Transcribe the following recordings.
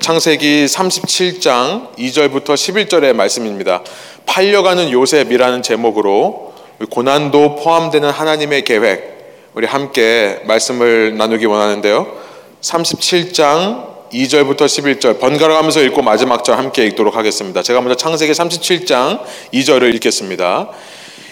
창세기 37장 2절부터 11절의 말씀입니다. 팔려가는 요셉이라는 제목으로 고난도 포함되는 하나님의 계획 우리 함께 말씀을 나누기 원하는데요. 37장 2절부터 11절 번갈아 가면서 읽고 마지막 절 함께 읽도록 하겠습니다. 제가 먼저 창세기 37장 2절을 읽겠습니다.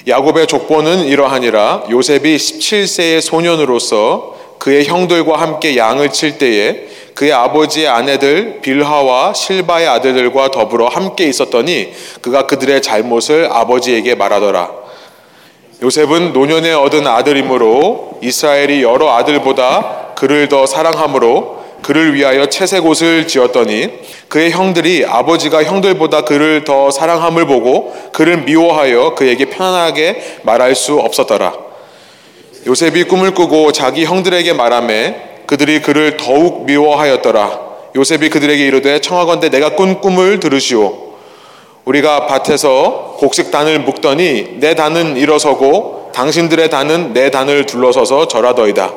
야곱의 족보는 이러하니라 요셉이 17세의 소년으로서 그의 형들과 함께 양을 칠 때에 그의 아버지의 아내들 빌하와 실바의 아들들과 더불어 함께 있었더니 그가 그들의 잘못을 아버지에게 말하더라. 요셉은 노년에 얻은 아들이므로 이스라엘이 여러 아들보다 그를 더 사랑하므로 그를 위하여 채색 옷을 지었더니 그의 형들이 아버지가 형들보다 그를 더 사랑함을 보고 그를 미워하여 그에게 편안하게 말할 수 없었더라. 요셉이 꿈을 꾸고 자기 형들에게 말하매 그들이 그를 더욱 미워하였더라. 요셉이 그들에게 이르되 청하건대 내가 꾼 꿈을 들으시오. 우리가 밭에서 곡식 단을 묶더니 내 단은 일어서고 당신들의 단은 내 단을 둘러서서 절하더이다.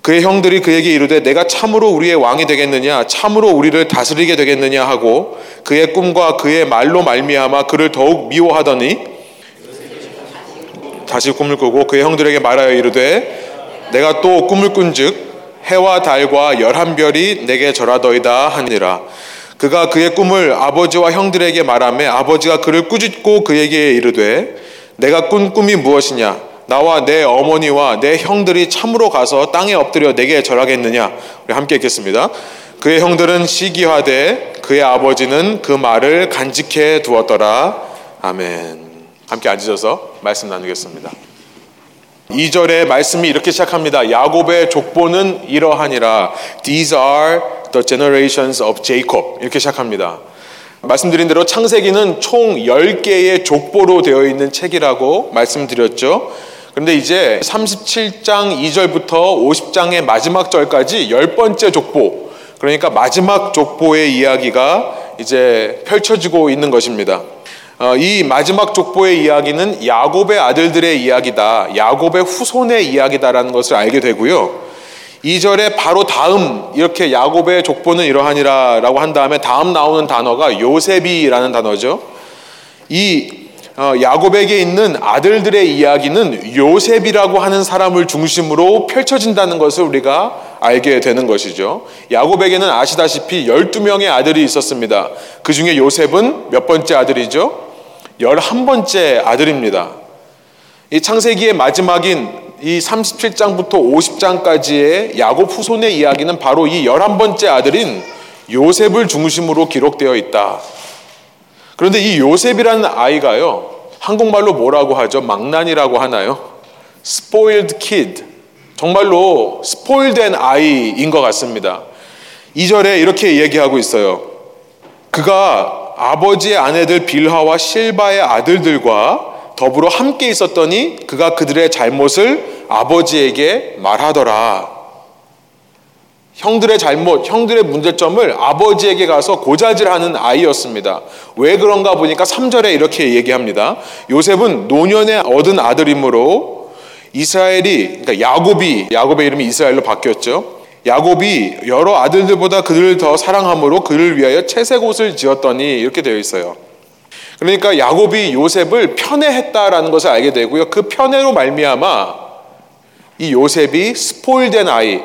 그의 형들이 그에게 이르되 내가 참으로 우리의 왕이 되겠느냐 참으로 우리를 다스리게 되겠느냐 하고 그의 꿈과 그의 말로 말미암아 그를 더욱 미워하더니 다시 꿈을 꾸고 그의 형들에게 말하여 이르되 내가 또 꿈을 꾼즉 해와 달과 열한 별이 내게 절하더이다 하니라. 그가 그의 꿈을 아버지와 형들에게 말하매 아버지가 그를 꾸짖고 그에게 이르되 내가 꾼 꿈이 무엇이냐 나와 내 어머니와 내 형들이 참으로 가서 땅에 엎드려 내게 절하겠느냐 우리 함께 읽겠습니다. 그의 형들은 시기하되 그의 아버지는 그 말을 간직해 두었더라. 아멘. 함께 앉으셔서 말씀 나누겠습니다. 2절의 말씀이 이렇게 시작합니다. 야곱의 족보는 이러하니라. These are the generations of Jacob. 이렇게 시작합니다. 말씀드린 대로 창세기는 총 10개의 족보로 되어 있는 책이라고 말씀드렸죠. 그런데 이제 37장 2절부터 50장의 마지막 절까지 10번째 족보, 그러니까 마지막 족보의 이야기가 이제 펼쳐지고 있는 것입니다. 어, 이 마지막 족보의 이야기는 야곱의 아들들의 이야기다. 야곱의 후손의 이야기다라는 것을 알게 되고요. 2절에 바로 다음 이렇게 야곱의 족보는 이러하니라라고 한 다음에 다음 나오는 단어가 요셉이라는 단어죠. 이 어, 야곱에게 있는 아들들의 이야기는 요셉이라고 하는 사람을 중심으로 펼쳐진다는 것을 우리가 알게 되는 것이죠. 야곱에게는 아시다시피 12명의 아들이 있었습니다. 그 중에 요셉은 몇 번째 아들이죠? 열한 번째 아들입니다. 이 창세기의 마지막인 이 37장부터 50장까지의 야곱 후손의 이야기는 바로 이 열한 번째 아들인 요셉을 중심으로 기록되어 있다. 그런데 이 요셉이라는 아이가요, 한국말로 뭐라고 하죠? 망난이라고 하나요? spoiled kid. 정말로 스포일된 아이인 것 같습니다. 2절에 이렇게 얘기하고 있어요. 그가 아버지의 아내들 빌하와 실바의 아들들과 더불어 함께 있었더니 그가 그들의 잘못을 아버지에게 말하더라. 형들의 잘못, 형들의 문제점을 아버지에게 가서 고자질하는 아이였습니다. 왜 그런가 보니까 3절에 이렇게 얘기합니다. 요셉은 노년에 얻은 아들이므로 이스라엘이, 그러니까 야곱이, 야곱의 이름이 이스라엘로 바뀌었죠. 야곱이 여러 아들들보다 그들을 더 사랑함으로 그를 위하여 채색 옷을 지었더니 이렇게 되어 있어요. 그러니까 야곱이 요셉을 편애했다라는 것을 알게 되고요. 그 편애로 말미암아 이 요셉이 스포일된 아이,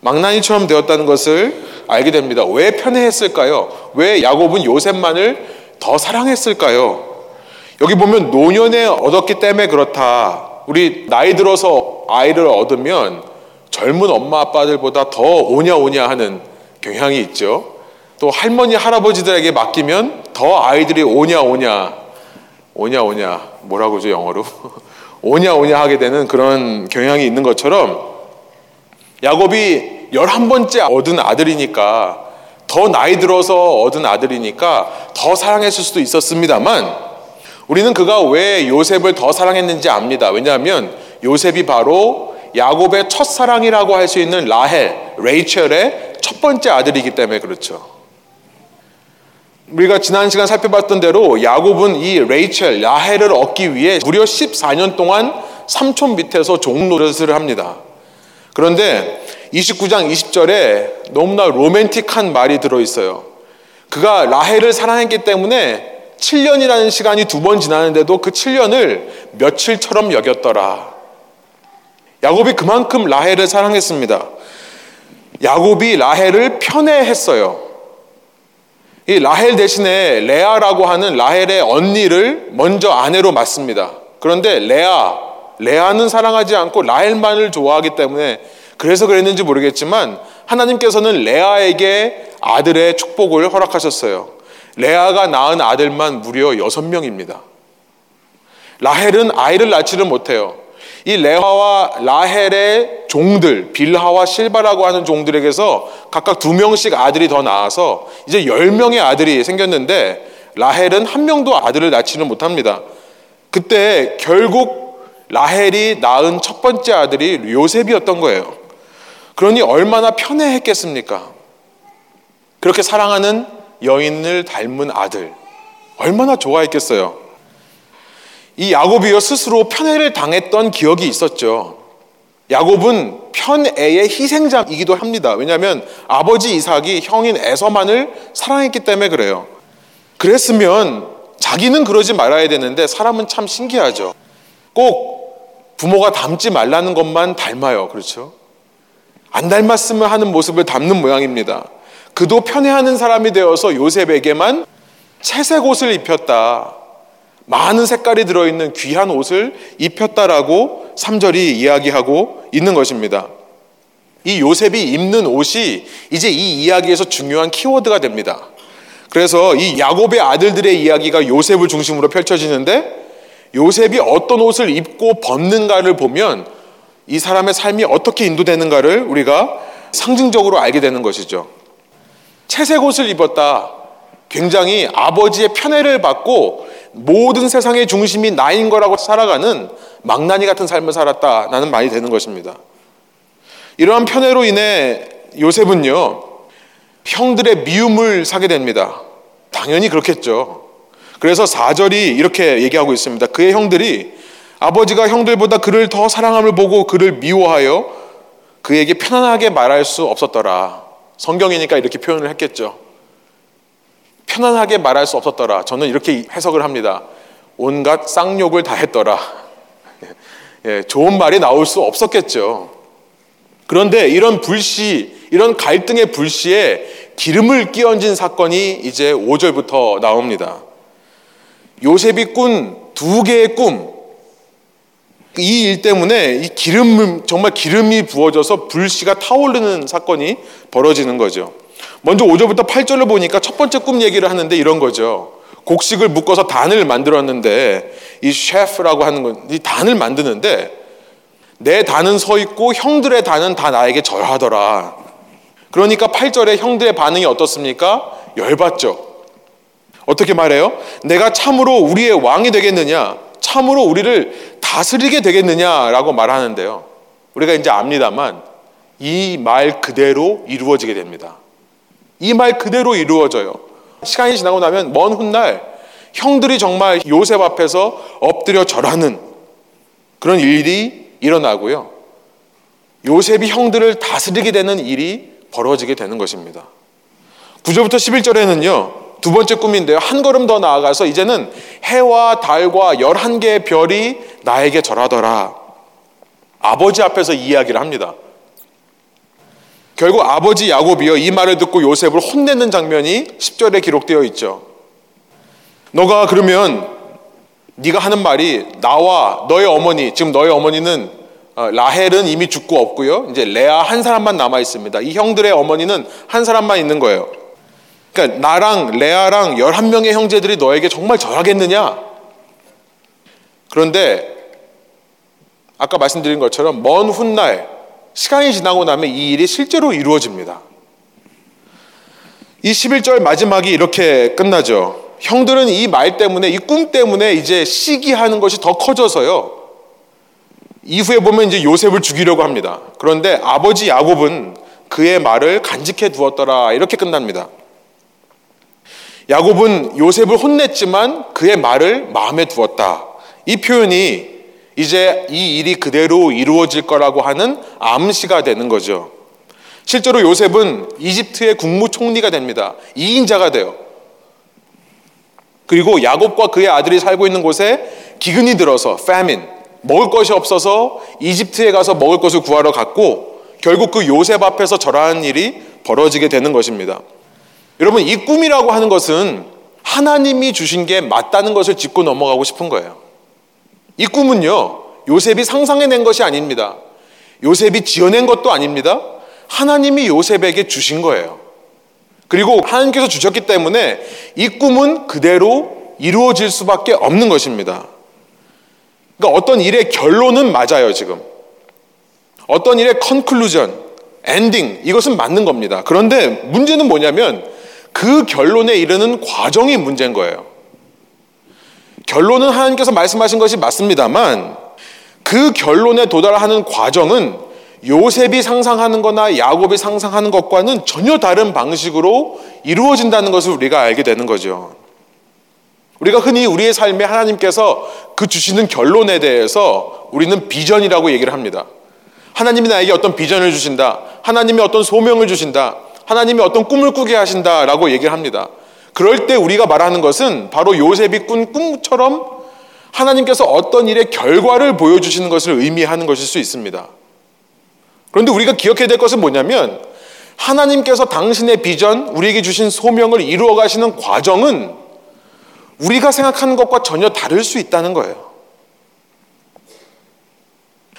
망나니처럼 되었다는 것을 알게 됩니다. 왜 편애했을까요? 왜 야곱은 요셉만을 더 사랑했을까요? 여기 보면 노년에 얻었기 때문에 그렇다. 우리 나이 들어서 아이를 얻으면 젊은 엄마 아빠들보다 더 오냐 오냐 하는 경향이 있죠. 또 할머니 할아버지들에게 맡기면 더 아이들이 오냐 오냐 오냐 오냐 뭐라고죠 영어로 오냐 오냐 하게 되는 그런 경향이 있는 것처럼 야곱이 열한 번째 얻은 아들이니까 더 나이 들어서 얻은 아들이니까 더 사랑했을 수도 있었습니다만 우리는 그가 왜 요셉을 더 사랑했는지 압니다. 왜냐하면 요셉이 바로 야곱의 첫사랑이라고 할 수 있는 라헬, 레이첼의 첫 번째 아들이기 때문에 그렇죠. 우리가 지난 시간 살펴봤던 대로 야곱은 이 레이첼, 라헬을 얻기 위해 무려 14년 동안 삼촌 밑에서 종 노릇을 합니다. 그런데 29장 20절에 너무나 로맨틱한 말이 들어 있어요. 그가 라헬을 사랑했기 때문에 7년이라는 시간이 두 번 지나는데도 그 7년을 며칠처럼 여겼더라. 야곱이 그만큼 라헬을 사랑했습니다. 야곱이 라헬을 편애했어요. 이 라헬 대신에 레아라고 하는 라헬의 언니를 먼저 아내로 맞습니다. 그런데 레아, 레아는 사랑하지 않고 라헬만을 좋아하기 때문에 그래서 그랬는지 모르겠지만 하나님께서는 레아에게 아들의 축복을 허락하셨어요. 레아가 낳은 아들만 무려 여섯 명입니다. 라헬은 아이를 낳지를 못해요. 이 레아와 라헬의 종들, 빌하와 실바라고 하는 종들에게서 각각 두 명씩 아들이 더 나와서 이제 열 명의 아들이 생겼는데 라헬은 한 명도 아들을 낳지는 못합니다. 그때 결국 라헬이 낳은 첫 번째 아들이 요셉이었던 거예요. 그러니 얼마나 편애했겠습니까? 그렇게 사랑하는 여인을 닮은 아들 얼마나 좋아했겠어요. 이 야곱이요 스스로 편애를 당했던 기억이 있었죠. 야곱은 편애의 희생자이기도 합니다. 왜냐하면 아버지 이삭이 형인 에서만을 사랑했기 때문에 그래요. 그랬으면 자기는 그러지 말아야 되는데 사람은 참 신기하죠. 꼭 부모가 닮지 말라는 것만 닮아요. 그렇죠? 안 닮았으면 하는 모습을 담는 모양입니다. 그도 편애하는 사람이 되어서 요셉에게만 채색 옷을 입혔다. 많은 색깔이 들어있는 귀한 옷을 입혔다라고 3절이 이야기하고 있는 것입니다. 이 요셉이 입는 옷이 이제 이 이야기에서 중요한 키워드가 됩니다. 그래서 이 야곱의 아들들의 이야기가 요셉을 중심으로 펼쳐지는데 요셉이 어떤 옷을 입고 벗는가를 보면 이 사람의 삶이 어떻게 인도되는가를 우리가 상징적으로 알게 되는 것이죠. 채색 옷을 입었다. 굉장히 아버지의 편애를 받고 모든 세상의 중심이 나인 거라고 살아가는 망나니 같은 삶을 살았다라는 말이 되는 것입니다. 이러한 편애로 인해 요셉은요, 형들의 미움을 사게 됩니다. 당연히 그렇겠죠. 그래서 4절이 이렇게 얘기하고 있습니다. 그의 형들이 아버지가 형들보다 그를 더 사랑함을 보고 그를 미워하여 그에게 편안하게 말할 수 없었더라. 성경이니까 이렇게 표현을 했겠죠. 편안하게 말할 수 없었더라. 저는 이렇게 해석을 합니다. 온갖 쌍욕을 다 했더라. 예, 좋은 말이 나올 수 없었겠죠. 그런데 이런 불씨, 이런 갈등의 불씨에 기름을 끼얹은 사건이 이제 5절부터 나옵니다. 요셉이 꾼 두 개의 꿈, 이 일 때문에 이 기름, 정말 기름이 부어져서 불씨가 타오르는 사건이 벌어지는 거죠. 먼저 5절부터 8절을 보니까 첫 번째 꿈 얘기를 하는데 이런 거죠. 곡식을 묶어서 단을 만들었는데 이 셰프라고 하는 건 이 단을 만드는데 내 단은 서 있고 형들의 단은 다 나에게 절하더라. 그러니까 8절에 형들의 반응이 어떻습니까? 열받죠. 어떻게 말해요? 내가 참으로 우리의 왕이 되겠느냐? 참으로 우리를 다스리게 되겠느냐라고 말하는데요. 우리가 이제 압니다만 이 말 그대로 이루어지게 됩니다. 이 말 그대로 이루어져요. 시간이 지나고 나면 먼 훗날 형들이 정말 요셉 앞에서 엎드려 절하는 그런 일이 일어나고요. 요셉이 형들을 다스리게 되는 일이 벌어지게 되는 것입니다. 9절부터 11절에는요. 두 번째 꿈인데요. 한 걸음 더 나아가서 이제는 해와 달과 11개의 별이 나에게 절하더라. 아버지 앞에서 이야기를 합니다. 결국 아버지 야곱이요 이 말을 듣고 요셉을 혼내는 장면이 10절에 기록되어 있죠. 너가 그러면 네가 하는 말이 나와 너의 어머니 지금 너의 어머니는 어, 라헬은 이미 죽고 없고요. 이제 레아 한 사람만 남아 있습니다. 이 형들의 어머니는 한 사람만 있는 거예요. 그러니까 나랑 레아랑 11명의 형제들이 너에게 정말 절하겠느냐? 그런데 아까 말씀드린 것처럼 먼 훗날 시간이 지나고 나면 이 일이 실제로 이루어집니다. 이 11절 마지막이 이렇게 끝나죠. 형들은 이 말 때문에, 이 꿈 때문에 이제 시기하는 것이 더 커져서요. 이후에 보면 이제 요셉을 죽이려고 합니다. 그런데 아버지 야곱은 그의 말을 간직해 두었더라. 이렇게 끝납니다. 야곱은 요셉을 혼냈지만 그의 말을 마음에 두었다. 이 표현이 이제 이 일이 그대로 이루어질 거라고 하는 암시가 되는 거죠. 실제로 요셉은 이집트의 국무총리가 됩니다. 2인자가 돼요. 그리고 야곱과 그의 아들이 살고 있는 곳에 기근이 들어서 famine, 먹을 것이 없어서 이집트에 가서 먹을 것을 구하러 갔고 결국 그 요셉 앞에서 절하는 일이 벌어지게 되는 것입니다. 여러분 이 꿈이라고 하는 것은 하나님이 주신 게 맞다는 것을 짚고 넘어가고 싶은 거예요. 이 꿈은요 요셉이 상상해낸 것이 아닙니다. 요셉이 지어낸 것도 아닙니다. 하나님이 요셉에게 주신 거예요. 그리고 하나님께서 주셨기 때문에 이 꿈은 그대로 이루어질 수밖에 없는 것입니다. 그러니까 어떤 일의 결론은 맞아요, 지금. 어떤 일의 컨클루전, 엔딩, 이것은 맞는 겁니다. 그런데 문제는 뭐냐면 그 결론에 이르는 과정이 문제인 거예요. 결론은 하나님께서 말씀하신 것이 맞습니다만 그 결론에 도달하는 과정은 요셉이 상상하는 거나 야곱이 상상하는 것과는 전혀 다른 방식으로 이루어진다는 것을 우리가 알게 되는 거죠. 우리가 흔히 우리의 삶에 하나님께서 그 주시는 결론에 대해서 우리는 비전이라고 얘기를 합니다. 하나님이 나에게 어떤 비전을 주신다. 하나님이 어떤 소명을 주신다. 하나님이 어떤 꿈을 꾸게 하신다라고 얘기를 합니다. 그럴 때 우리가 말하는 것은 바로 요셉이 꾼 꿈처럼 하나님께서 어떤 일의 결과를 보여주시는 것을 의미하는 것일 수 있습니다. 그런데 우리가 기억해야 될 것은 뭐냐면 하나님께서 당신의 비전, 우리에게 주신 소명을 이루어 가시는 과정은 우리가 생각하는 것과 전혀 다를 수 있다는 거예요.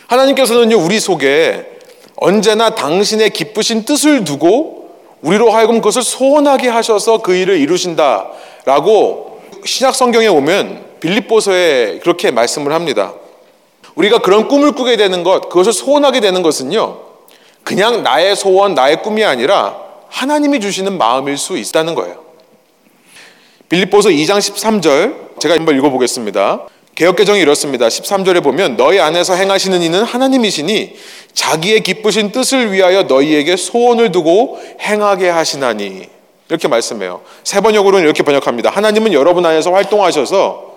하나님께서는요, 우리 속에 언제나 당신의 기쁘신 뜻을 두고 우리로 하여금 그것을 소원하게 하셔서 그 일을 이루신다라고 신약 성경에 오면 빌립보서에 그렇게 말씀을 합니다. 우리가 그런 꿈을 꾸게 되는 것, 그것을 소원하게 되는 것은요, 그냥 나의 소원, 나의 꿈이 아니라 하나님이 주시는 마음일 수 있다는 거예요. 빌립보서 2장 13절, 제가 한번 읽어보겠습니다. 개혁개정이 이렇습니다. 13절에 보면 너희 안에서 행하시는 이는 하나님이시니 자기의 기쁘신 뜻을 위하여 너희에게 소원을 두고 행하게 하시나니 이렇게 말씀해요. 세 번역으로는 이렇게 번역합니다. 하나님은 여러분 안에서 활동하셔서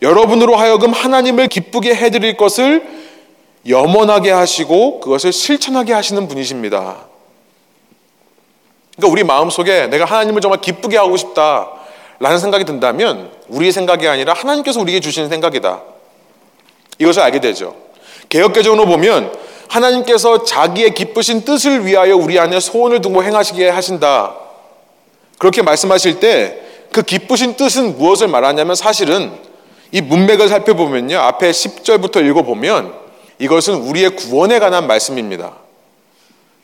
여러분으로 하여금 하나님을 기쁘게 해드릴 것을 염원하게 하시고 그것을 실천하게 하시는 분이십니다. 그러니까 우리 마음속에 내가 하나님을 정말 기쁘게 하고 싶다 라는 생각이 든다면 우리의 생각이 아니라 하나님께서 우리에게 주시는 생각이다. 이것을 알게 되죠. 개혁개정으로 보면 하나님께서 자기의 기쁘신 뜻을 위하여 우리 안에 소원을 두고 행하시게 하신다. 그렇게 말씀하실 때 그 기쁘신 뜻은 무엇을 말하냐면 사실은 이 문맥을 살펴보면요. 앞에 10절부터 읽어보면 이것은 우리의 구원에 관한 말씀입니다.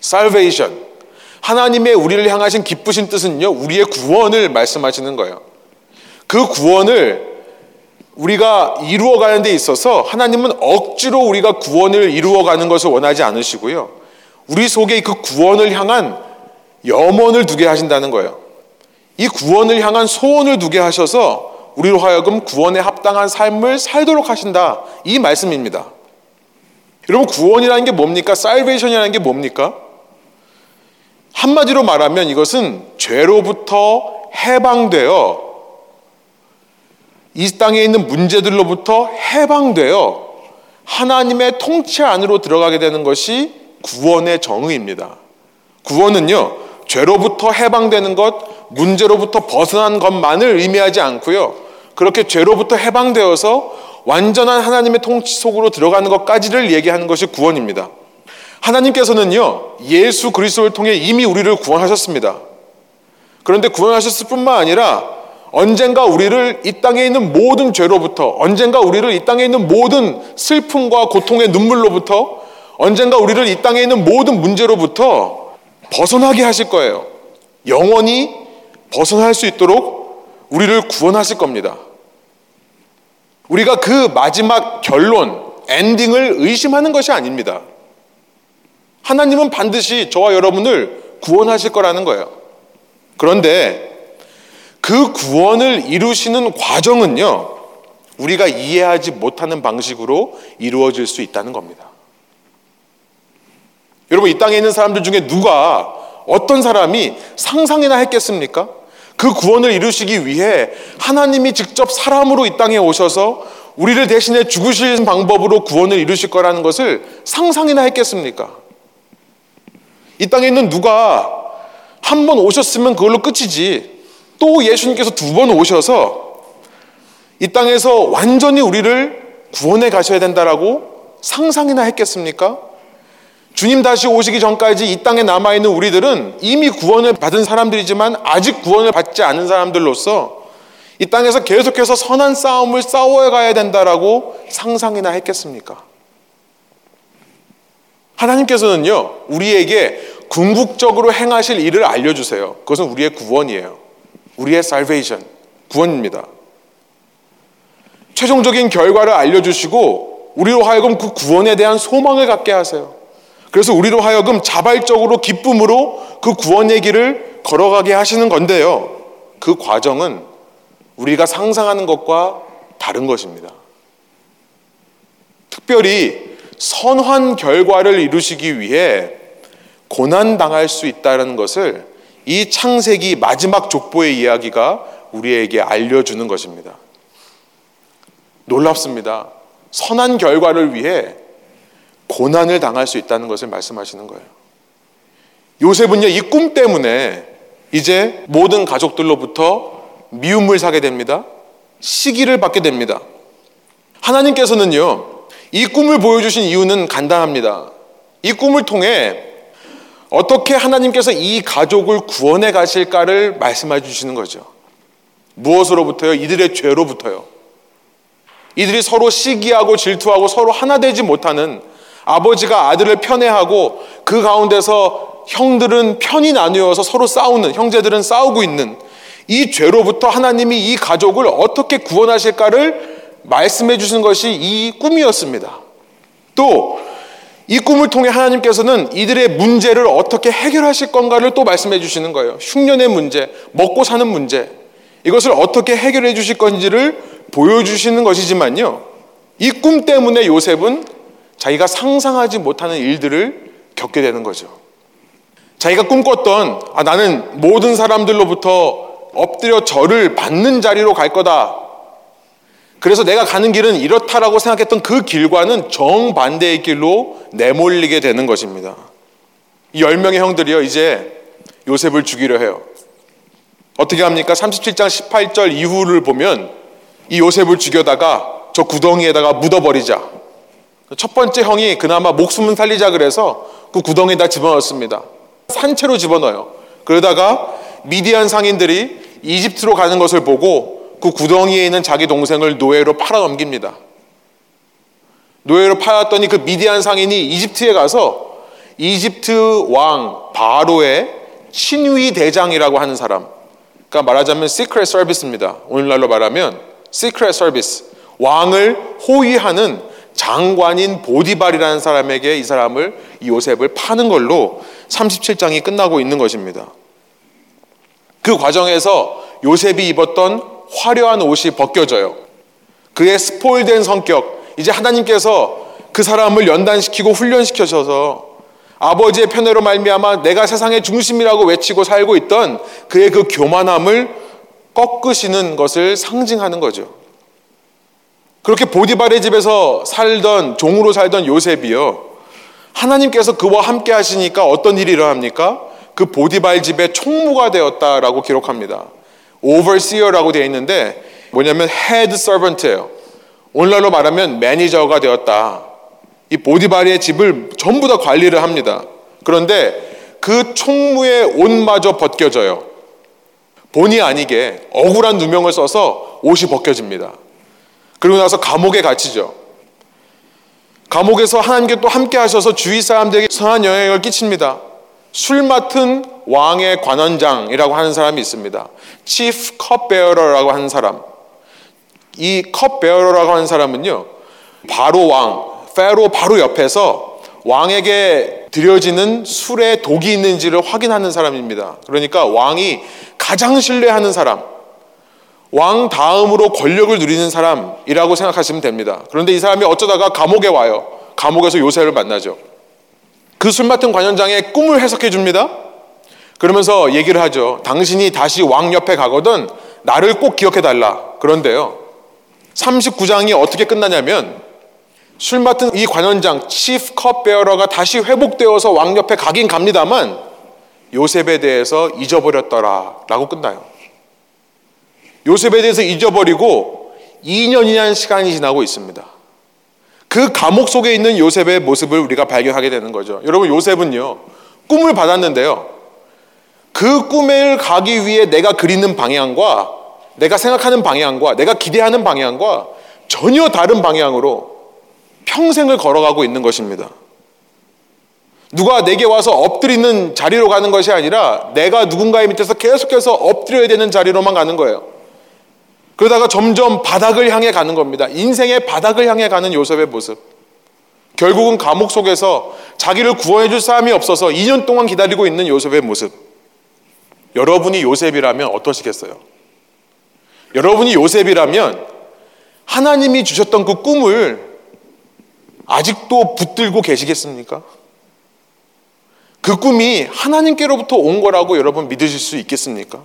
salvation. 하나님의 우리를 향하신 기쁘신 뜻은요. 우리의 구원을 말씀하시는 거예요. 그 구원을 우리가 이루어가는 데 있어서 하나님은 억지로 우리가 구원을 이루어가는 것을 원하지 않으시고요. 우리 속에 그 구원을 향한 염원을 두게 하신다는 거예요. 이 구원을 향한 소원을 두게 하셔서 우리로 하여금 구원에 합당한 삶을 살도록 하신다. 이 말씀입니다. 여러분 구원이라는 게 뭡니까? 살베이션이라는 게 뭡니까? 한마디로 말하면 이것은 죄로부터 해방되어 이 땅에 있는 문제들로부터 해방되어 하나님의 통치 안으로 들어가게 되는 것이 구원의 정의입니다. 구원은요, 죄로부터 해방되는 것, 문제로부터 벗어난 것만을 의미하지 않고요. 그렇게 죄로부터 해방되어서 완전한 하나님의 통치 속으로 들어가는 것까지를 얘기하는 것이 구원입니다. 하나님께서는요, 예수 그리스도를 통해 이미 우리를 구원하셨습니다. 그런데 구원하셨을 뿐만 아니라 언젠가 우리를 이 땅에 있는 모든 죄로부터, 언젠가 우리를 이 땅에 있는 모든 슬픔과 고통의 눈물로부터, 언젠가 우리를 이 땅에 있는 모든 문제로부터 벗어나게 하실 거예요. 영원히 벗어날 수 있도록 우리를 구원하실 겁니다. 우리가 그 마지막 결론, 엔딩을 의심하는 것이 아닙니다. 하나님은 반드시 저와 여러분을 구원하실 거라는 거예요. 그런데 그 구원을 이루시는 과정은요, 우리가 이해하지 못하는 방식으로 이루어질 수 있다는 겁니다. 여러분, 이 땅에 있는 사람들 중에 누가 어떤 사람이 상상이나 했겠습니까? 그 구원을 이루시기 위해 하나님이 직접 사람으로 이 땅에 오셔서 우리를 대신해 죽으실 방법으로 구원을 이루실 거라는 것을 상상이나 했겠습니까? 이 땅에 있는 누가 한 번 오셨으면 그걸로 끝이지. 또 예수님께서 두 번 오셔서 이 땅에서 완전히 우리를 구원해 가셔야 된다라고 상상이나 했겠습니까? 주님 다시 오시기 전까지 이 땅에 남아있는 우리들은 이미 구원을 받은 사람들이지만 아직 구원을 받지 않은 사람들로서 이 땅에서 계속해서 선한 싸움을 싸워야 가야 된다라고 상상이나 했겠습니까? 하나님께서는요, 우리에게 궁극적으로 행하실 일을 알려주세요. 그것은 우리의 구원이에요. 우리의 salvation, 구원입니다. 최종적인 결과를 알려주시고, 우리로 하여금 그 구원에 대한 소망을 갖게 하세요. 그래서 우리로 하여금 자발적으로 기쁨으로 그 구원의 길을 걸어가게 하시는 건데요. 그 과정은 우리가 상상하는 것과 다른 것입니다. 특별히 선한 결과를 이루시기 위해 고난 당할 수 있다는 것을 이 창세기 마지막 족보의 이야기가 우리에게 알려주는 것입니다. 놀랍습니다. 선한 결과를 위해 고난을 당할 수 있다는 것을 말씀하시는 거예요. 요셉은요, 이 꿈 때문에 이제 모든 가족들로부터 미움을 사게 됩니다. 시기를 받게 됩니다. 하나님께서는요, 이 꿈을 보여주신 이유는 간단합니다. 이 꿈을 통해 어떻게 하나님께서 이 가족을 구원해 가실까를 말씀해 주시는 거죠. 무엇으로부터요? 이들의 죄로부터요. 이들이 서로 시기하고 질투하고 서로 하나 되지 못하는 아버지가 아들을 편애하고 그 가운데서 형들은 편이 나누어서 서로 싸우는 형제들은 싸우고 있는 이 죄로부터 하나님이 이 가족을 어떻게 구원하실까를 말씀해 주신 것이 이 꿈이었습니다. 또 이 꿈을 통해 하나님께서는 이들의 문제를 어떻게 해결하실 건가를 또 말씀해 주시는 거예요. 흉년의 문제, 먹고 사는 문제. 이것을 어떻게 해결해 주실 건지를 보여주시는 것이지만요. 이 꿈 때문에 요셉은 자기가 상상하지 못하는 일들을 겪게 되는 거죠. 자기가 꿈꿨던 아, 나는 모든 사람들로부터 엎드려 절을 받는 자리로 갈 거다. 그래서 내가 가는 길은 이렇다라고 생각했던 그 길과는 정반대의 길로 내몰리게 되는 것입니다. 이 10명의 형들이요, 이제 요셉을 죽이려 해요. 어떻게 합니까? 37장 18절 이후를 보면 이 요셉을 죽여다가 저 구덩이에다가 묻어버리자. 첫 번째 형이 그나마 목숨은 살리자 그래서 그 구덩이에다 집어넣습니다. 산채로 집어넣어요. 그러다가 미디안 상인들이 이집트로 가는 것을 보고 그 구덩이에 있는 자기 동생을 노예로 팔아 넘깁니다. 노예로 팔았더니 그 미디안 상인이 이집트에 가서 이집트 왕 바로의 친위 대장이라고 하는 사람. 그러니까 말하자면 secret service입니다. 오늘날로 말하면 secret service. 왕을 호위하는 장관인 보디발이라는 사람에게 이 사람을 이 요셉을 파는 걸로 37장이 끝나고 있는 것입니다. 그 과정에서 요셉이 입었던 화려한 옷이 벗겨져요. 그의 spoil된 성격, 이제 하나님께서 그 사람을 연단시키고 훈련시켜셔서 아버지의 편애로 말미암아 내가 세상의 중심이라고 외치고 살고 있던 그의 그 교만함을 꺾으시는 것을 상징하는 거죠. 그렇게 보디발의 집에서 살던 종으로 살던 요셉이요. 하나님께서 그와 함께 하시니까 어떤 일이 일어납니까? 그 보디발 집의 총무가 되었다라고 기록합니다. Overseer라고 되어 있는데 뭐냐면 head servant예요. 오늘날로 말하면 매니저가 되었다. 이 보디발의 집을 전부 다 관리를 합니다. 그런데 그 총무의 옷마저 벗겨져요. 본의 아니게 억울한 누명을 써서 옷이 벗겨집니다. 그리고 나서 감옥에 갇히죠. 감옥에서 하나님께 또 함께 하셔서 주위 사람들에게 선한 영향을 끼칩니다. 술 맡은 왕의 관원장이라고 하는 사람이 있습니다. Chief Cupbearer라고 하는 사람. 이 Cupbearer라고 하는 사람은요, 바로 왕, 페로 바로 옆에서 왕에게 드려지는 술에 독이 있는지를 확인하는 사람입니다. 그러니까 왕이 가장 신뢰하는 사람, 왕 다음으로 권력을 누리는 사람이라고 생각하시면 됩니다. 그런데 이 사람이 어쩌다가 감옥에 와요. 감옥에서 요셉을 만나죠. 그 술 맡은 관원장의 꿈을 해석해 줍니다. 그러면서 얘기를 하죠. 당신이 다시 왕 옆에 가거든 나를 꼭 기억해 달라. 그런데요. 39장이 어떻게 끝나냐면 술 맡은 이 관원장 치프 컵베어러가 다시 회복되어서 왕 옆에 가긴 갑니다만 요셉에 대해서 잊어버렸더라라고 끝나요. 요셉에 대해서 잊어버리고 2년이라는 시간이 지나고 있습니다. 그 감옥 속에 있는 요셉의 모습을 우리가 발견하게 되는 거죠. 여러분 요셉은요 꿈을 받았는데요. 그 꿈을 가기 위해 내가 그리는 방향과 내가 생각하는 방향과 내가 기대하는 방향과 전혀 다른 방향으로 평생을 걸어가고 있는 것입니다. 누가 내게 와서 엎드리는 자리로 가는 것이 아니라 내가 누군가의 밑에서 계속해서 엎드려야 되는 자리로만 가는 거예요. 그러다가 점점 바닥을 향해 가는 겁니다. 인생의 바닥을 향해 가는 요셉의 모습. 결국은 감옥 속에서 자기를 구원해 줄 사람이 없어서 2년 동안 기다리고 있는 요셉의 모습. 여러분이 요셉이라면 어떠시겠어요? 여러분이 요셉이라면 하나님이 주셨던 그 꿈을 아직도 붙들고 계시겠습니까? 그 꿈이 하나님께로부터 온 거라고 여러분 믿으실 수 있겠습니까?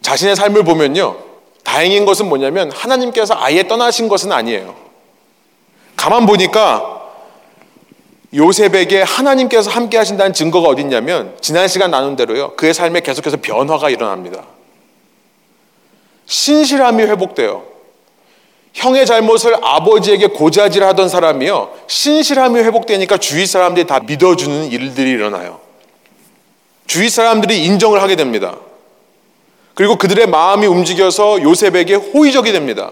자신의 삶을 보면요. 다행인 것은 뭐냐면 하나님께서 아예 떠나신 것은 아니에요. 가만 보니까 요셉에게 하나님께서 함께 하신다는 증거가 어딨냐면 지난 시간 나눈 대로요. 그의 삶에 계속해서 변화가 일어납니다. 신실함이 회복돼요. 형의 잘못을 아버지에게 고자질하던 사람이요. 신실함이 회복되니까 주위 사람들이 다 믿어주는 일들이 일어나요. 주위 사람들이 인정을 하게 됩니다. 그리고 그들의 마음이 움직여서 요셉에게 호의적이 됩니다.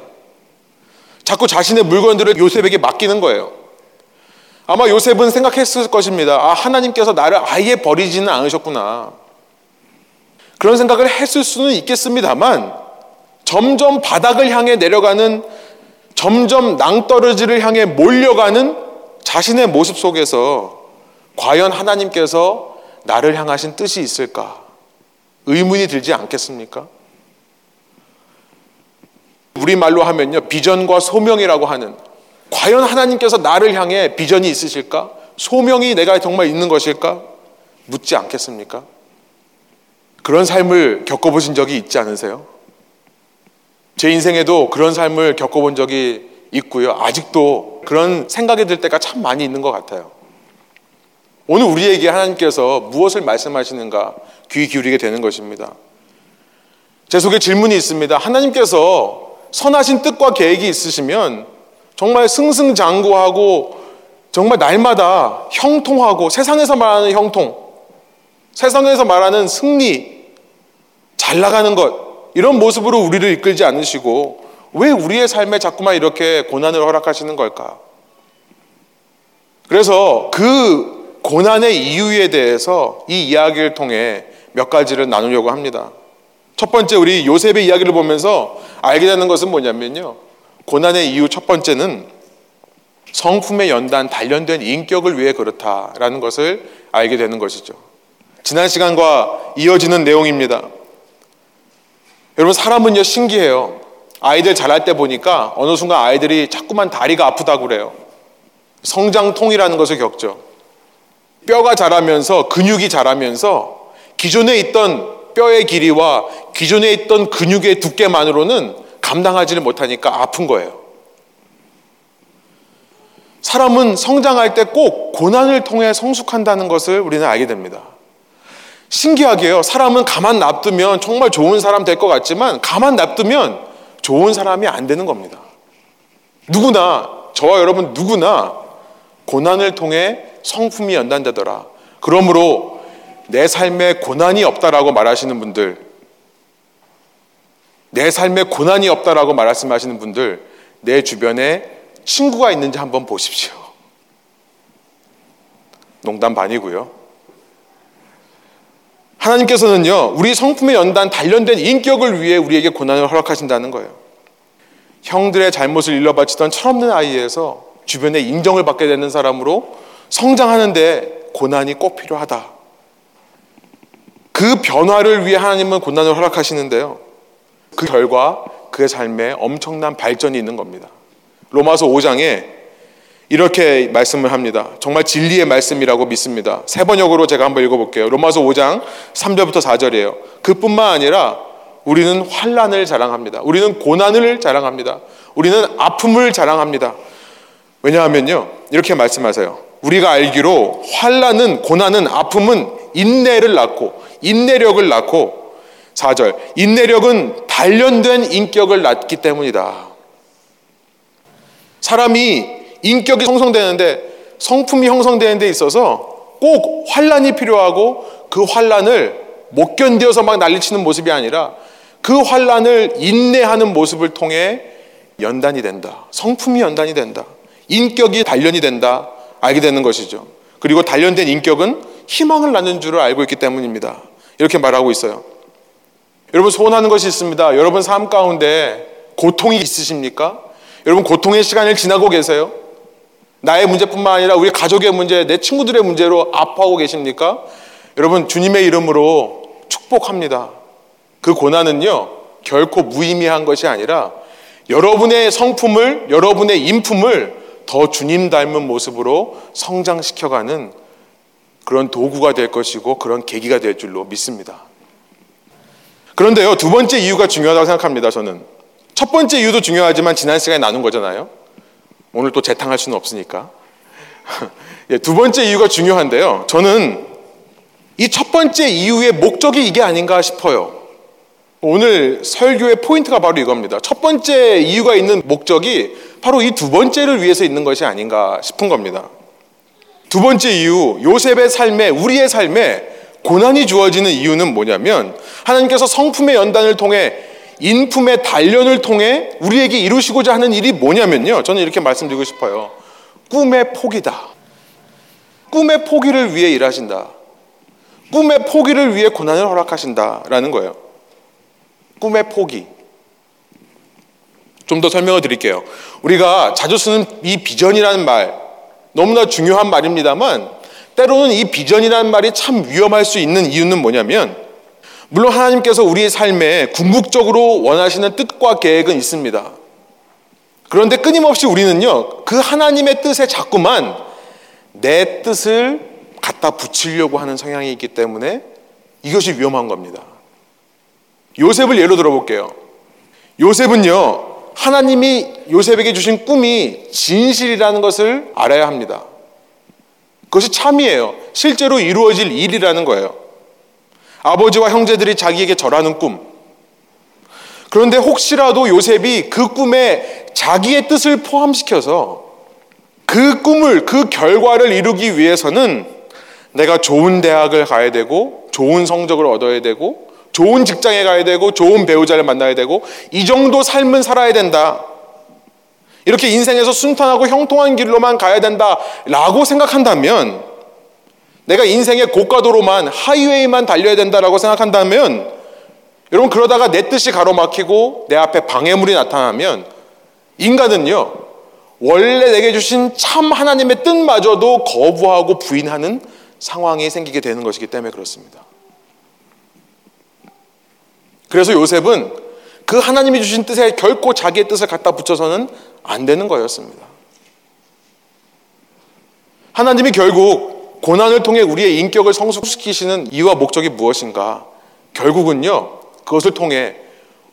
자꾸 자신의 물건들을 요셉에게 맡기는 거예요. 아마 요셉은 생각했을 것입니다. 아, 하나님께서 나를 아예 버리지는 않으셨구나. 그런 생각을 했을 수는 있겠습니다만 점점 바닥을 향해 내려가는 점점 낭떠러지를 향해 몰려가는 자신의 모습 속에서 과연 하나님께서 나를 향하신 뜻이 있을까? 의문이 들지 않겠습니까? 우리말로 하면요. 비전과 소명이라고 하는 과연 하나님께서 나를 향해 비전이 있으실까? 소명이 내가 정말 있는 것일까? 묻지 않겠습니까? 그런 삶을 겪어보신 적이 있지 않으세요? 제 인생에도 그런 삶을 겪어본 적이 있고요. 아직도 그런 생각이 들 때가 참 많이 있는 것 같아요. 오늘 우리에게 하나님께서 무엇을 말씀하시는가 귀 기울이게 되는 것입니다. 제 속에 질문이 있습니다. 하나님께서 선하신 뜻과 계획이 있으시면 정말 승승장구하고 정말 날마다 형통하고 세상에서 말하는 형통, 세상에서 말하는 승리, 잘 나가는 것, 이런 모습으로 우리를 이끌지 않으시고 왜 우리의 삶에 자꾸만 이렇게 고난을 허락하시는 걸까? 그래서 그 고난의 이유에 대해서 이 이야기를 통해 몇 가지를 나누려고 합니다. 첫 번째 우리 요셉의 이야기를 보면서 알게 되는 것은 뭐냐면요. 고난의 이유 첫 번째는 성품의 연단, 단련된 인격을 위해 그렇다라는 것을 알게 되는 것이죠. 지난 시간과 이어지는 내용입니다. 여러분 사람은요 신기해요. 아이들 자랄 때 보니까 어느 순간 아이들이 자꾸만 다리가 아프다고 그래요. 성장통이라는 것을 겪죠. 뼈가 자라면서 근육이 자라면서 기존에 있던 뼈의 길이와 기존에 있던 근육의 두께만으로는 감당하지를 못하니까 아픈 거예요. 사람은 성장할 때 꼭 고난을 통해 성숙한다는 것을 우리는 알게 됩니다. 신기하게요. 사람은 가만 놔두면 정말 좋은 사람 될 것 같지만 가만 놔두면 좋은 사람이 안 되는 겁니다. 누구나 저와 여러분 누구나 고난을 통해 성품이 연단되더라. 그러므로 내 삶에 고난이 없다라고 말하시는 분들, 내 삶에 고난이 없다라고 말씀하시는 분들, 내 주변에 친구가 있는지 한번 보십시오. 농담 반이고요. 하나님께서는요, 우리 성품의 연단, 단련된 인격을 위해 우리에게 고난을 허락하신다는 거예요. 형들의 잘못을 일러바치던 철없는 아이에서 주변에 인정을 받게 되는 사람으로 성장하는데 고난이 꼭 필요하다. 그 변화를 위해 하나님은 고난을 허락하시는데요. 그 결과 그의 삶에 엄청난 발전이 있는 겁니다. 로마서 5장에 이렇게 말씀을 합니다. 정말 진리의 말씀이라고 믿습니다. 세 번역으로 제가 한번 읽어볼게요. 로마서 5장 3절부터 4절이에요. 그뿐만 아니라 우리는 환란을 자랑합니다. 우리는 고난을 자랑합니다. 우리는 아픔을 자랑합니다. 왜냐하면요. 이렇게 말씀하세요. 우리가 알기로 환란은 고난은 아픔은 인내를 낳고 인내력을 낳고 4절 인내력은 단련된 인격을 낳기 때문이다. 사람이 인격이 형성되는데 성품이 형성되는 데 있어서 꼭 환란이 필요하고 그 환란을 못 견뎌서 막 난리치는 모습이 아니라 그 환란을 인내하는 모습을 통해 연단이 된다. 성품이 연단이 된다. 인격이 단련이 된다. 알게 되는 것이죠. 그리고 단련된 인격은 희망을 낳는 줄을 알고 있기 때문입니다. 이렇게 말하고 있어요. 여러분 소원하는 것이 있습니다. 여러분 삶 가운데 고통이 있으십니까? 여러분 고통의 시간을 지나고 계세요? 나의 문제뿐만 아니라 우리 가족의 문제, 내 친구들의 문제로 아파하고 계십니까? 여러분 주님의 이름으로 축복합니다. 그 고난은요 결코 무의미한 것이 아니라 여러분의 성품을 여러분의 인품을 더 주님 닮은 모습으로 성장시켜가는 그런 도구가 될 것이고 그런 계기가 될 줄로 믿습니다. 그런데요, 두 번째 이유가 중요하다고 생각합니다, 저는. 첫 번째 이유도 중요하지만 지난 시간에 나눈 거잖아요. 오늘 또 재탕할 수는 없으니까. 예, 두 번째 이유가 중요한데요. 저는 이 첫 번째 이유의 목적이 이게 아닌가 싶어요. 오늘 설교의 포인트가 바로 이겁니다. 첫 번째 이유가 있는 목적이 바로 이 두 번째를 위해서 있는 것이 아닌가 싶은 겁니다. 두 번째 이유, 요셉의 삶에, 우리의 삶에 고난이 주어지는 이유는 뭐냐면 하나님께서 성품의 연단을 통해 인품의 단련을 통해 우리에게 이루시고자 하는 일이 뭐냐면요. 저는 이렇게 말씀드리고 싶어요. 꿈의 포기다. 꿈의 포기를 위해 일하신다. 꿈의 포기를 위해 고난을 허락하신다라는 거예요. 꿈의 포기. 좀 더 설명을 드릴게요. 우리가 자주 쓰는 이 비전이라는 말, 너무나 중요한 말입니다만, 때로는 이 비전이라는 말이 참 위험할 수 있는 이유는 뭐냐면, 물론 하나님께서 우리의 삶에 궁극적으로 원하시는 뜻과 계획은 있습니다. 그런데 끊임없이 우리는요, 그 하나님의 뜻에 자꾸만 내 뜻을 갖다 붙이려고 하는 성향이 있기 때문에 이것이 위험한 겁니다. 요셉을 예로 들어볼게요. 요셉은요, 하나님이 요셉에게 주신 꿈이 진실이라는 것을 알아야 합니다. 그것이 참이에요. 실제로 이루어질 일이라는 거예요. 아버지와 형제들이 자기에게 절하는 꿈. 그런데 혹시라도 요셉이 그 꿈에 자기의 뜻을 포함시켜서 그 꿈을, 그 결과를 이루기 위해서는 내가 좋은 대학을 가야 되고, 좋은 성적을 얻어야 되고, 좋은 직장에 가야 되고 좋은 배우자를 만나야 되고 이 정도 삶은 살아야 된다. 이렇게 인생에서 순탄하고 형통한 길로만 가야 된다라고 생각한다면 내가 인생의 고가도로만 하이웨이만 달려야 된다라고 생각한다면 여러분 그러다가 내 뜻이 가로막히고 내 앞에 방해물이 나타나면 인간은요 원래 내게 주신 참 하나님의 뜻마저도 거부하고 부인하는 상황이 생기게 되는 것이기 때문에 그렇습니다. 그래서 요셉은 그 하나님이 주신 뜻에 결코 자기의 뜻을 갖다 붙여서는 안 되는 거였습니다. 하나님이 결국 고난을 통해 우리의 인격을 성숙시키시는 이유와 목적이 무엇인가? 결국은요, 그것을 통해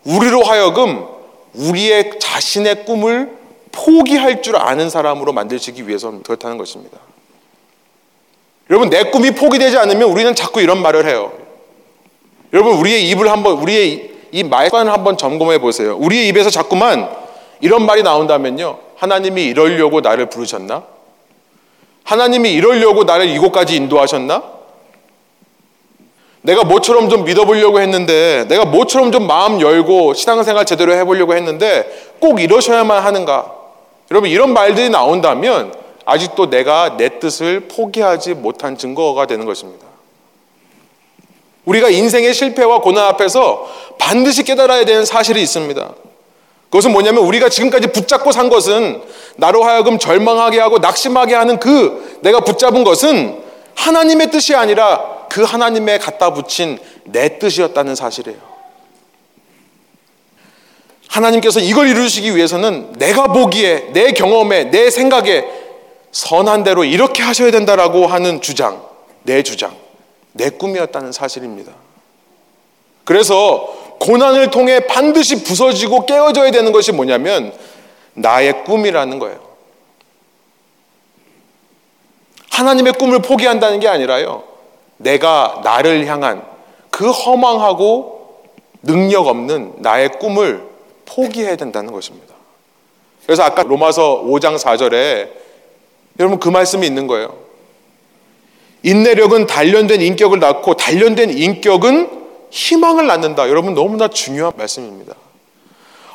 우리로 하여금 우리의 자신의 꿈을 포기할 줄 아는 사람으로 만들시기 위해서 그렇다는 것입니다. 여러분, 내 꿈이 포기되지 않으면 우리는 자꾸 이런 말을 해요. 여러분 우리의 입을 한번 우리의 이 말관을 한번 점검해 보세요. 우리의 입에서 자꾸만 이런 말이 나온다면요. 하나님이 이러려고 나를 부르셨나? 하나님이 이러려고 나를 이곳까지 인도하셨나? 내가 모처럼 좀 믿어보려고 했는데, 내가 모처럼 좀 마음 열고 신앙생활 제대로 해보려고 했는데, 꼭 이러셔야만 하는가? 여러분, 이런 말들이 나온다면, 아직도 내가 내 뜻을 포기하지 못한 증거가 되는 것입니다. 우리가 인생의 실패와 고난 앞에서 반드시 깨달아야 되는 사실이 있습니다. 그것은 뭐냐면 우리가 지금까지 붙잡고 산 것은 나로 하여금 절망하게 하고 낙심하게 하는 그 내가 붙잡은 것은 하나님의 뜻이 아니라 그 하나님의 갖다 붙인 내 뜻이었다는 사실이에요. 하나님께서 이걸 이루시기 위해서는 내가 보기에, 내 경험에, 내 생각에 선한 대로 이렇게 하셔야 된다라고 하는 주장, 내 주장. 내 꿈이었다는 사실입니다. 그래서 고난을 통해 반드시 부서지고 깨어져야 되는 것이 뭐냐면 나의 꿈이라는 거예요. 하나님의 꿈을 포기한다는 게 아니라요. 내가 나를 향한 그 허망하고 능력 없는 나의 꿈을 포기해야 된다는 것입니다. 그래서 아까 로마서 5장 4절에 여러분 그 말씀이 있는 거예요. 인내력은 단련된 인격을 낳고 단련된 인격은 희망을 낳는다. 여러분 너무나 중요한 말씀입니다.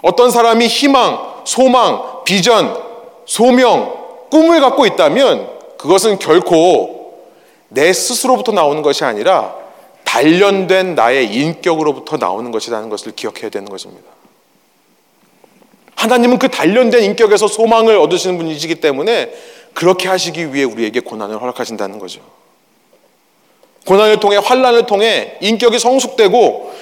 어떤 사람이 희망, 소망, 비전, 소명, 꿈을 갖고 있다면 그것은 결코 내 스스로부터 나오는 것이 아니라 단련된 나의 인격으로부터 나오는 것이라는 것을 기억해야 되는 것입니다. 하나님은 그 단련된 인격에서 소망을 얻으시는 분이시기 때문에 그렇게 하시기 위해 우리에게 고난을 허락하신다는 거죠. 고난을 통해 환란을 통해 인격이 성숙되고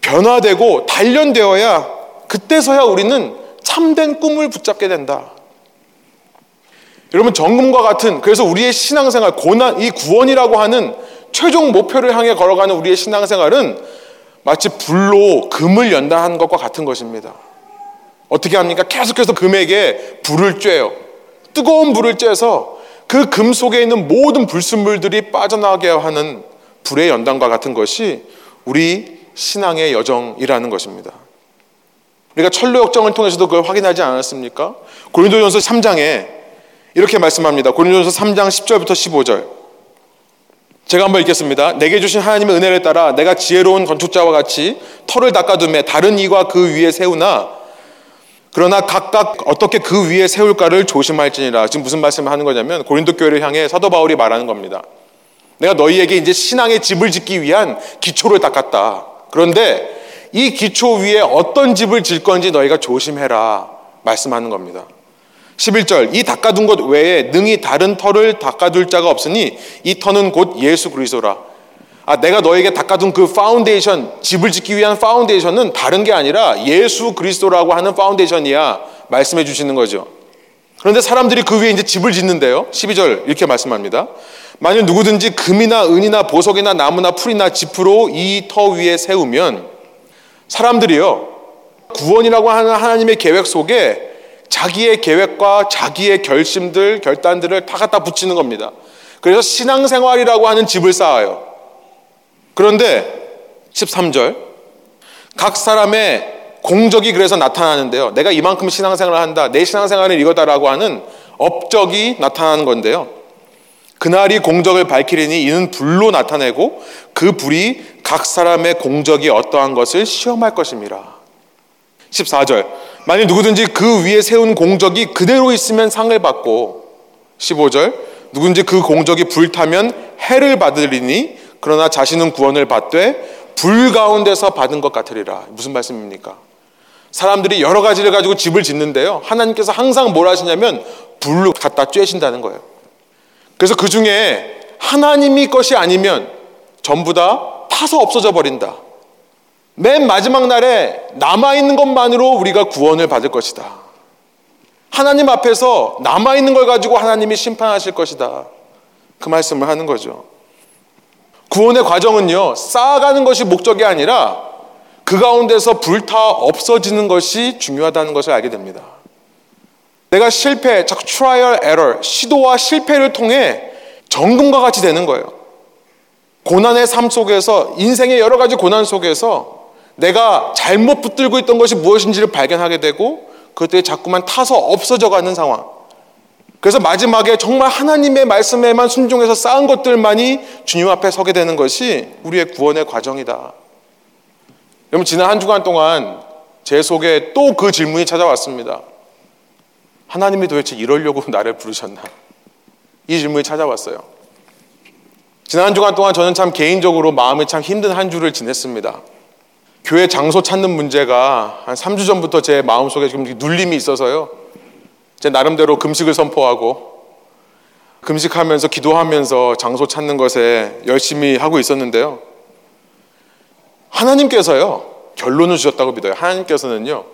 변화되고 단련되어야 그때서야 우리는 참된 꿈을 붙잡게 된다. 여러분 정금과 같은 그래서 우리의 신앙생활 고난 이 구원이라고 하는 최종 목표를 향해 걸어가는 우리의 신앙생활은 마치 불로 금을 연다한 것과 같은 것입니다. 어떻게 합니까? 계속해서 금에게 불을 쬐요. 뜨거운 불을 쬐서 그 금 속에 있는 모든 불순물들이 빠져나가게 하는 불의 연단과 같은 것이 우리 신앙의 여정이라는 것입니다. 우리가 철로 역정을 통해서도 그걸 확인하지 않았습니까? 고린도전서 3장에 이렇게 말씀합니다. 고린도전서 3장 10절부터 15절. 제가 한번 읽겠습니다. 내게 주신 하나님의 은혜를 따라 내가 지혜로운 건축자와 같이 터를 닦아둠에 다른 이와 그 위에 세우나 그러나 각각 어떻게 그 위에 세울까를 조심할지니라. 지금 무슨 말씀을 하는 거냐면 고린도 교회를 향해 사도 바울이 말하는 겁니다. 내가 너희에게 이제 신앙의 집을 짓기 위한 기초를 닦았다. 그런데 이 기초 위에 어떤 집을 질 건지 너희가 조심해라. 말씀하는 겁니다. 11절 이 닦아둔 것 외에 능히 다른 터를 닦아둘 자가 없으니 이 터는 곧 예수 그리스도라. 아, 내가 너에게 닦아둔 그 파운데이션, 집을 짓기 위한 foundation은 다른 게 아니라 예수 그리스도라고 하는 foundation이야. 말씀해 주시는 거죠. 그런데 사람들이 그 위에 이제 집을 짓는데요. 12절 이렇게 말씀합니다. 만일 누구든지 금이나 은이나 보석이나 나무나 풀이나 지프로 이 터 위에 세우면 사람들이요. 구원이라고 하는 하나님의 계획 속에 자기의 계획과 자기의 결심들, 결단들을 다 갖다 붙이는 겁니다. 그래서 신앙생활이라고 하는 집을 쌓아요. 그런데 13절 각 사람의 공적이 그래서 나타나는데요. 내가 이만큼 신앙생활을 한다. 내 신앙생활은 이거다라고 하는 업적이 나타나는 건데요. 그날이 공적을 밝히리니 이는 불로 나타내고 그 불이 각 사람의 공적이 어떠한 것을 시험할 것입니다. 14절 만일 누구든지 그 위에 세운 공적이 그대로 있으면 상을 받고 15절 누군지 그 공적이 불타면 해를 받으리니 그러나 자신은 구원을 받되 불 가운데서 받은 것 같으리라. 무슨 말씀입니까? 사람들이 여러 가지를 가지고 집을 짓는데요. 하나님께서 항상 뭘 하시냐면 불로 갖다 쬐신다는 거예요. 그래서 그 중에 하나님이 것이 아니면 전부 다 타서 없어져 버린다. 맨 마지막 날에 남아있는 것만으로 우리가 구원을 받을 것이다. 하나님 앞에서 남아있는 걸 가지고 하나님이 심판하실 것이다. 그 말씀을 하는 거죠. 구원의 과정은요, 쌓아가는 것이 목적이 아니라 그 가운데서 불타 없어지는 것이 중요하다는 것을 알게 됩니다. 내가 실패, 자 trial error, 시도와 실패를 통해 정금과 같이 되는 거예요. 고난의 삶 속에서 인생의 여러 가지 고난 속에서 내가 잘못 붙들고 있던 것이 무엇인지를 발견하게 되고 그때 자꾸만 타서 없어져 가는 상황. 그래서 마지막에 정말 하나님의 말씀에만 순종해서 쌓은 것들만이 주님 앞에 서게 되는 것이 우리의 구원의 과정이다. 여러분 지난 한 주간 동안 제 속에 또 그 질문이 찾아왔습니다. 하나님이 도대체 이러려고 나를 부르셨나? 이 질문이 찾아왔어요. 지난 한 주간 동안 저는 참 개인적으로 마음이 참 힘든 한 주를 지냈습니다. 교회 장소 찾는 문제가 한 3주 전부터 제 마음속에 지금 눌림이 있어서요. 제 나름대로 금식을 선포하고 금식하면서 기도하면서 장소 찾는 것에 열심히 하고 있었는데요. 하나님께서요, 결론을 주셨다고 믿어요. 하나님께서는요,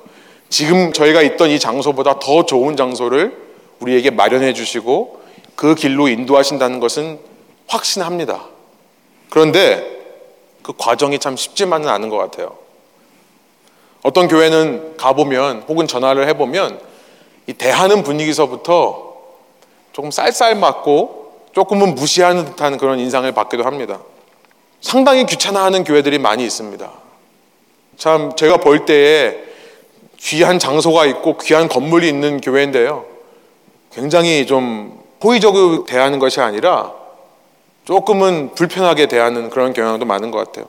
지금 저희가 있던 이 장소보다 더 좋은 장소를 우리에게 마련해 주시고 그 길로 인도하신다는 것은 확신합니다. 그런데 그 과정이 참 쉽지만은 않은 것 같아요. 어떤 교회는 가보면 혹은 전화를 해보면 이 대하는 분위기서부터 조금 쌀쌀맞고 조금은 무시하는 듯한 그런 인상을 받기도 합니다. 상당히 귀찮아하는 교회들이 많이 있습니다. 참 제가 볼 때에 귀한 장소가 있고 귀한 건물이 있는 교회인데요. 굉장히 좀 호의적으로 대하는 것이 아니라 조금은 불편하게 대하는 그런 경향도 많은 것 같아요.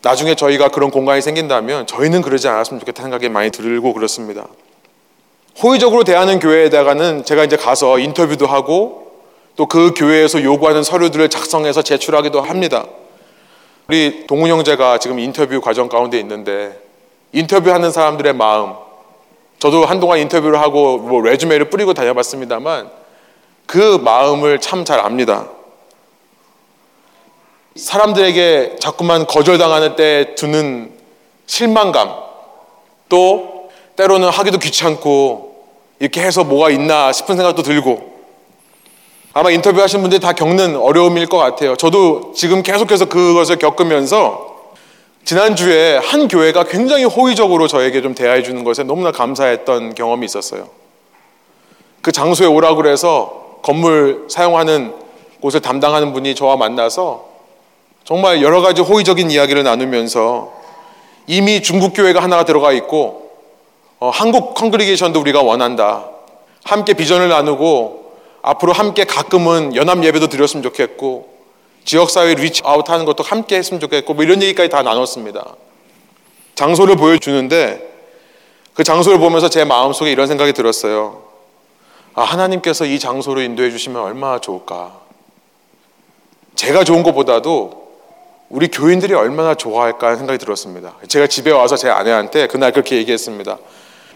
나중에 저희가 그런 공간이 생긴다면 저희는 그러지 않았으면 좋겠다는 생각이 많이 들고 그렇습니다. 호의적으로 대하는 교회에다가는 제가 이제 가서 인터뷰도 하고 또 그 교회에서 요구하는 서류들을 작성해서 제출하기도 합니다. 우리 동훈 형제가 지금 인터뷰 과정 가운데 있는데 인터뷰하는 사람들의 마음 저도 한동안 인터뷰를 하고 뭐 레주메를 뿌리고 다녀봤습니다만 그 마음을 참 잘 압니다. 사람들에게 자꾸만 거절당하는 때 드는 실망감 또 때로는 하기도 귀찮고 이렇게 해서 뭐가 있나 싶은 생각도 들고 아마 인터뷰하신 분들이 다 겪는 어려움일 것 같아요. 저도 지금 계속해서 그것을 겪으면서 지난주에 한 교회가 굉장히 호의적으로 저에게 좀 대하해 주는 것에 너무나 감사했던 경험이 있었어요. 그 장소에 오라고 그래서 건물 사용하는 곳을 담당하는 분이 저와 만나서 정말 여러 가지 호의적인 이야기를 나누면서 이미 중국 교회가 하나가 들어가 있고 어, 한국 컨그리게이션도 우리가 원한다. 함께 비전을 나누고 앞으로 함께 가끔은 연합 예배도 드렸으면 좋겠고 지역사회 리치 아웃하는 것도 함께 했으면 좋겠고 뭐 이런 얘기까지 다 나눴습니다. 장소를 보여주는데 그 장소를 보면서 제 마음속에 이런 생각이 들었어요. 아, 하나님께서 이 장소를 인도해 주시면 얼마나 좋을까. 제가 좋은 것보다도 우리 교인들이 얼마나 좋아할까 하는 생각이 들었습니다. 제가 집에 와서 제 아내한테 그날 그렇게 얘기했습니다.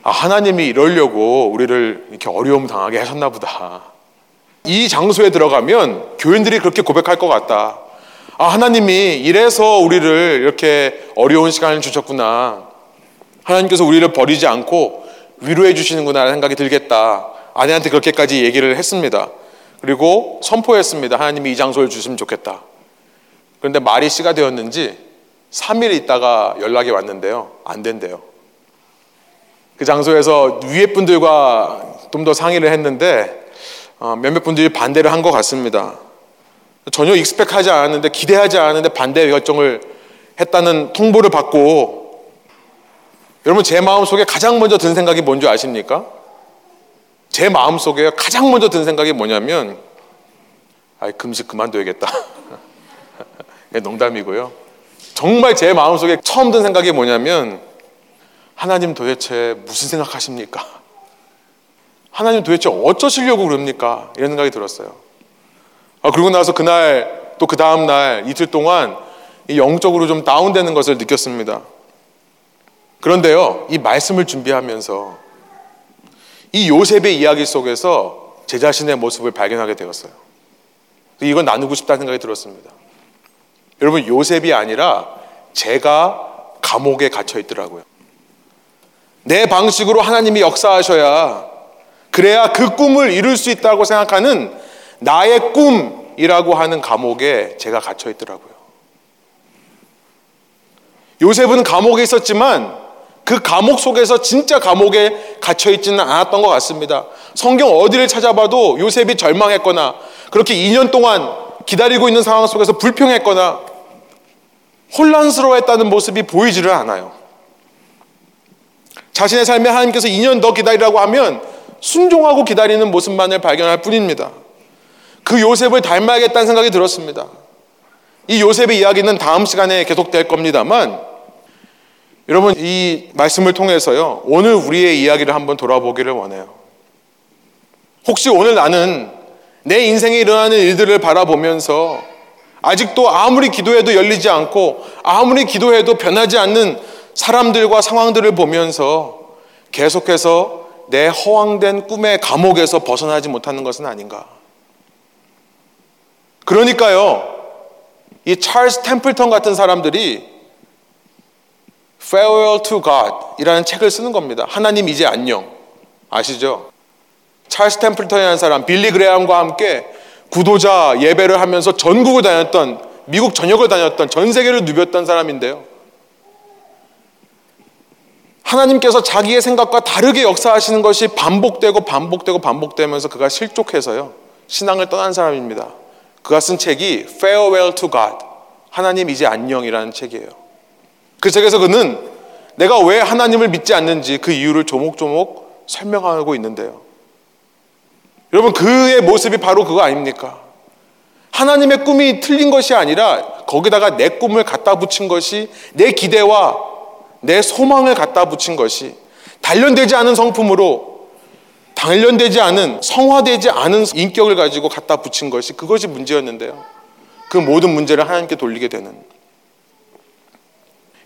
아, 하나님이 이러려고 우리를 이렇게 어려움 당하게 하셨나 보다. 이 장소에 들어가면 교인들이 그렇게 고백할 것 같다. 아, 하나님이 이래서 우리를 이렇게 어려운 시간을 주셨구나. 하나님께서 우리를 버리지 않고 위로해 주시는구나 라는 생각이 들겠다. 아내한테 그렇게까지 얘기를 했습니다. 그리고 선포했습니다. 하나님이 이 장소를 주시면 좋겠다. 그런데 말이 씨가 되었는지 3일 있다가 연락이 왔는데요. 안 된대요. 그 장소에서 위에 분들과 좀 더 상의를 했는데 어, 몇몇 분들이 반대를 한 것 같습니다. 전혀 익스펙하지 않았는데 기대하지 않았는데 반대 결정을 했다는 통보를 받고 여러분 제 마음속에 가장 먼저 든 생각이 뭔지 아십니까? 제 마음속에 가장 먼저 든 생각이 뭐냐면 아 금식 그만둬야겠다. 농담이고요. 정말 제 마음속에 처음 든 생각이 뭐냐면 하나님 도대체 무슨 생각하십니까? 하나님 도대체 어쩌시려고 그럽니까? 이런 생각이 들었어요. 아, 그리고 나서 그날 또 그 다음 날 이틀 동안 영적으로 좀 다운되는 것을 느꼈습니다. 그런데요, 이 말씀을 준비하면서 이 요셉의 이야기 속에서 제 자신의 모습을 발견하게 되었어요. 이건 나누고 싶다는 생각이 들었습니다. 여러분, 요셉이 아니라 제가 감옥에 갇혀 있더라고요. 내 방식으로 하나님이 역사하셔야 그래야 그 꿈을 이룰 수 있다고 생각하는 나의 꿈이라고 하는 감옥에 제가 갇혀 있더라고요. 요셉은 감옥에 있었지만 그 감옥 속에서 진짜 감옥에 갇혀 있지는 않았던 것 같습니다. 성경 어디를 찾아봐도 요셉이 절망했거나 그렇게 2년 동안 기다리고 있는 상황 속에서 불평했거나 혼란스러워했다는 모습이 보이지를 않아요. 자신의 삶에 하나님께서 2년 더 기다리라고 하면 순종하고 기다리는 모습만을 발견할 뿐입니다. 그 요셉을 닮아야겠다는 생각이 들었습니다. 이 요셉의 이야기는 다음 시간에 계속될 겁니다만 여러분 이 말씀을 통해서요 오늘 우리의 이야기를 한번 돌아보기를 원해요. 혹시 오늘 나는 내 인생에 일어나는 일들을 바라보면서 아직도 아무리 기도해도 열리지 않고 아무리 기도해도 변하지 않는 사람들과 상황들을 보면서 계속해서 내 허황된 꿈의 감옥에서 벗어나지 못하는 것은 아닌가. 그러니까요, 이 찰스 템플턴 같은 사람들이 Farewell to God 이라는 책을 쓰는 겁니다. 하나님 이제 안녕. 아시죠? 찰스 템플턴이라는 사람, 빌리 그레함과 함께 구도자 예배를 하면서 전국을 다녔던, 미국 전역을 다녔던, 전 세계를 누볐던 사람인데요. 하나님께서 자기의 생각과 다르게 역사하시는 것이 반복되고 반복되고 반복되면서 그가 실족해서요. 신앙을 떠난 사람입니다. 그가 쓴 책이 Farewell to God. 하나님 이제 안녕이라는 책이에요. 그 책에서 그는 내가 왜 하나님을 믿지 않는지 그 이유를 조목조목 설명하고 있는데요. 여러분 그의 모습이 바로 그거 아닙니까? 하나님의 꿈이 틀린 것이 아니라 거기다가 내 꿈을 갖다 붙인 것이 내 기대와 내 소망을 갖다 붙인 것이 단련되지 않은 성품으로 단련되지 않은 성화되지 않은 인격을 가지고 갖다 붙인 것이 그것이 문제였는데요. 그 모든 문제를 하나님께 돌리게 되는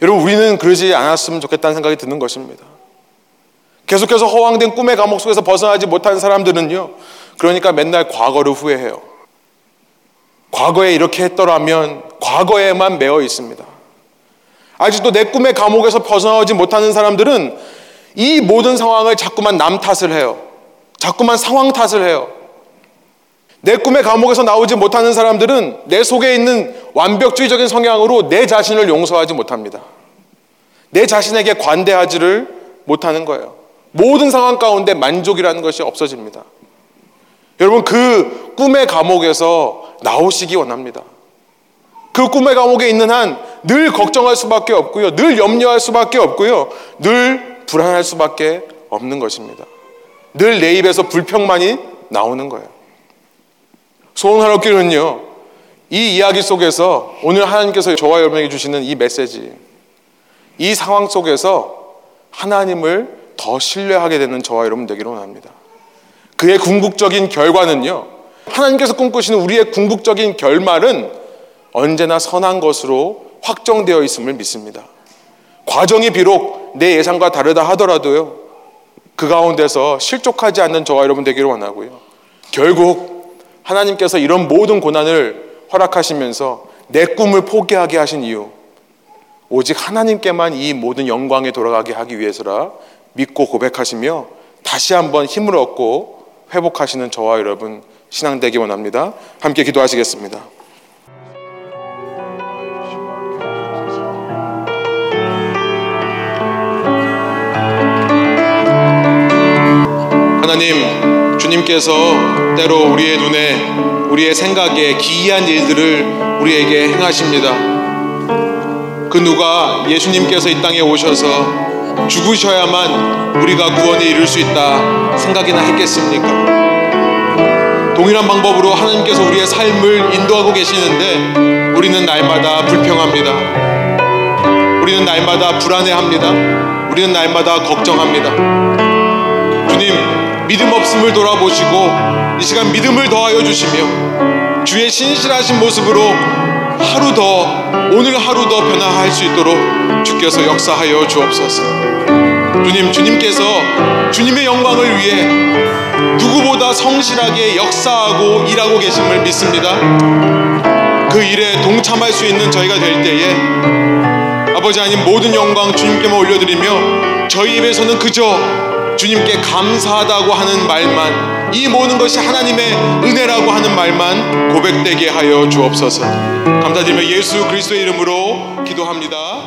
여러분 우리는 그러지 않았으면 좋겠다는 생각이 드는 것입니다. 계속해서 허황된 꿈의 감옥 속에서 벗어나지 못한 사람들은요. 그러니까 맨날 과거를 후회해요. 과거에 이렇게 했더라면 과거에만 매어 있습니다. 아직도 내 꿈의 감옥에서 벗어나지 못하는 사람들은 이 모든 상황을 자꾸만 남 탓을 해요. 자꾸만 상황 탓을 해요. 내 꿈의 감옥에서 나오지 못하는 사람들은 내 속에 있는 완벽주의적인 성향으로 내 자신을 용서하지 못합니다. 내 자신에게 관대하지를 못하는 거예요. 모든 상황 가운데 만족이라는 것이 없어집니다. 여러분, 그 꿈의 감옥에서 나오시기 원합니다. 그 꿈의 감옥에 있는 한 늘 걱정할 수밖에 없고요. 늘 염려할 수밖에 없고요. 늘 불안할 수밖에 없는 것입니다. 늘 내 입에서 불평만이 나오는 거예요. 소원하옵기는요, 이 이야기 속에서 오늘 하나님께서 저와 여러분에게 주시는 이 메시지, 이 상황 속에서 하나님을 더 신뢰하게 되는 저와 여러분 되기를 원합니다. 그의 궁극적인 결과는요, 하나님께서 꿈꾸시는 우리의 궁극적인 결말은 언제나 선한 것으로 확정되어 있음을 믿습니다. 과정이 비록 내 예상과 다르다 하더라도요, 그 가운데서 실족하지 않는 저와 여러분 되기를 원하고요. 결국 하나님께서 이런 모든 고난을 허락하시면서 내 꿈을 포기하게 하신 이유, 오직 하나님께만 이 모든 영광에 돌아가게 하기 위해서라 믿고 고백하시며 다시 한번 힘을 얻고 회복하시는 저와 여러분 신앙 되기 원합니다. 함께 기도하시겠습니다. 하나님, 주님께서 때로 우리의 눈에, 우리의 생각에 기이한 일들을 우리에게 행하십니다. 그 누가 예수님께서 이 땅에 오셔서 죽으셔야만 우리가 구원에 이룰 수 있다 생각이나 했겠습니까? 동일한 방법으로 하나님께서 우리의 삶을 인도하고 계시는데 우리는 날마다 불평합니다. 우리는 날마다 불안해합니다. 우리는 날마다 걱정합니다. 믿음 없음을 돌아보시고 이 시간 믿음을 더하여 주시며 주의 신실하신 모습으로 하루 더 오늘 하루 더 변화할 수 있도록 주께서 역사하여 주옵소서. 주님, 주님께서 주님의 영광을 위해 누구보다 성실하게 역사하고 일하고 계심을 믿습니다. 그 일에 동참할 수 있는 저희가 될 때에 아버지 하나님 모든 영광 주님께만 올려드리며 저희 입에서는 그저 주님께 감사하다고 하는 말만 이 모든 것이 하나님의 은혜라고 하는 말만 고백되게 하여 주옵소서. 감사드리며 예수 그리스도의 이름으로 기도합니다.